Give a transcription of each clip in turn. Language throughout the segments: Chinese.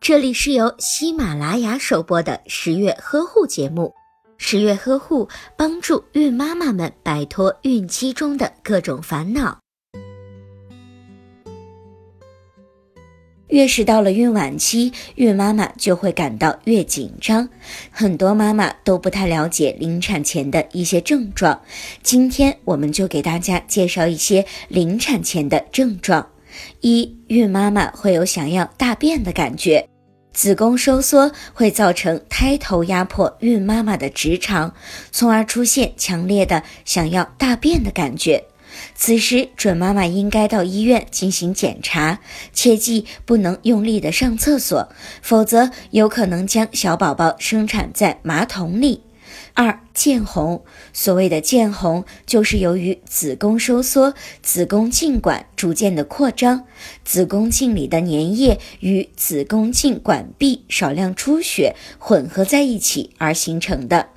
这里是由喜马拉雅首播的十月呵护节目。十月呵护帮助孕妈妈们摆脱孕期中的各种烦恼。越是到了孕晚期，孕妈妈就会感到越紧张。很多妈妈都不太了解临产前的一些症状，今天我们就给大家介绍一些临产前的症状。一，孕妈妈会有想要大便的感觉，子宫收缩会造成胎头压迫孕妈妈的直肠，从而出现强烈的想要大便的感觉。此时，准妈妈应该到医院进行检查，切记不能用力的上厕所，否则有可能将小宝宝生产在马桶里。二见红，所谓的见红，就是由于子宫收缩，子宫颈管逐渐的扩张，子宫颈里的粘液与子宫颈管壁少量出血混合在一起而形成的。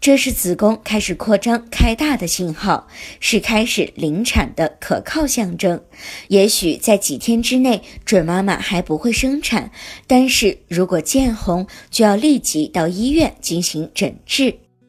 这是子宫开始扩张开大的信号，是开始临产的可靠象征。也许在几天之内，准妈妈还不会生产，但是如果见红，就要立即到医院进行诊治。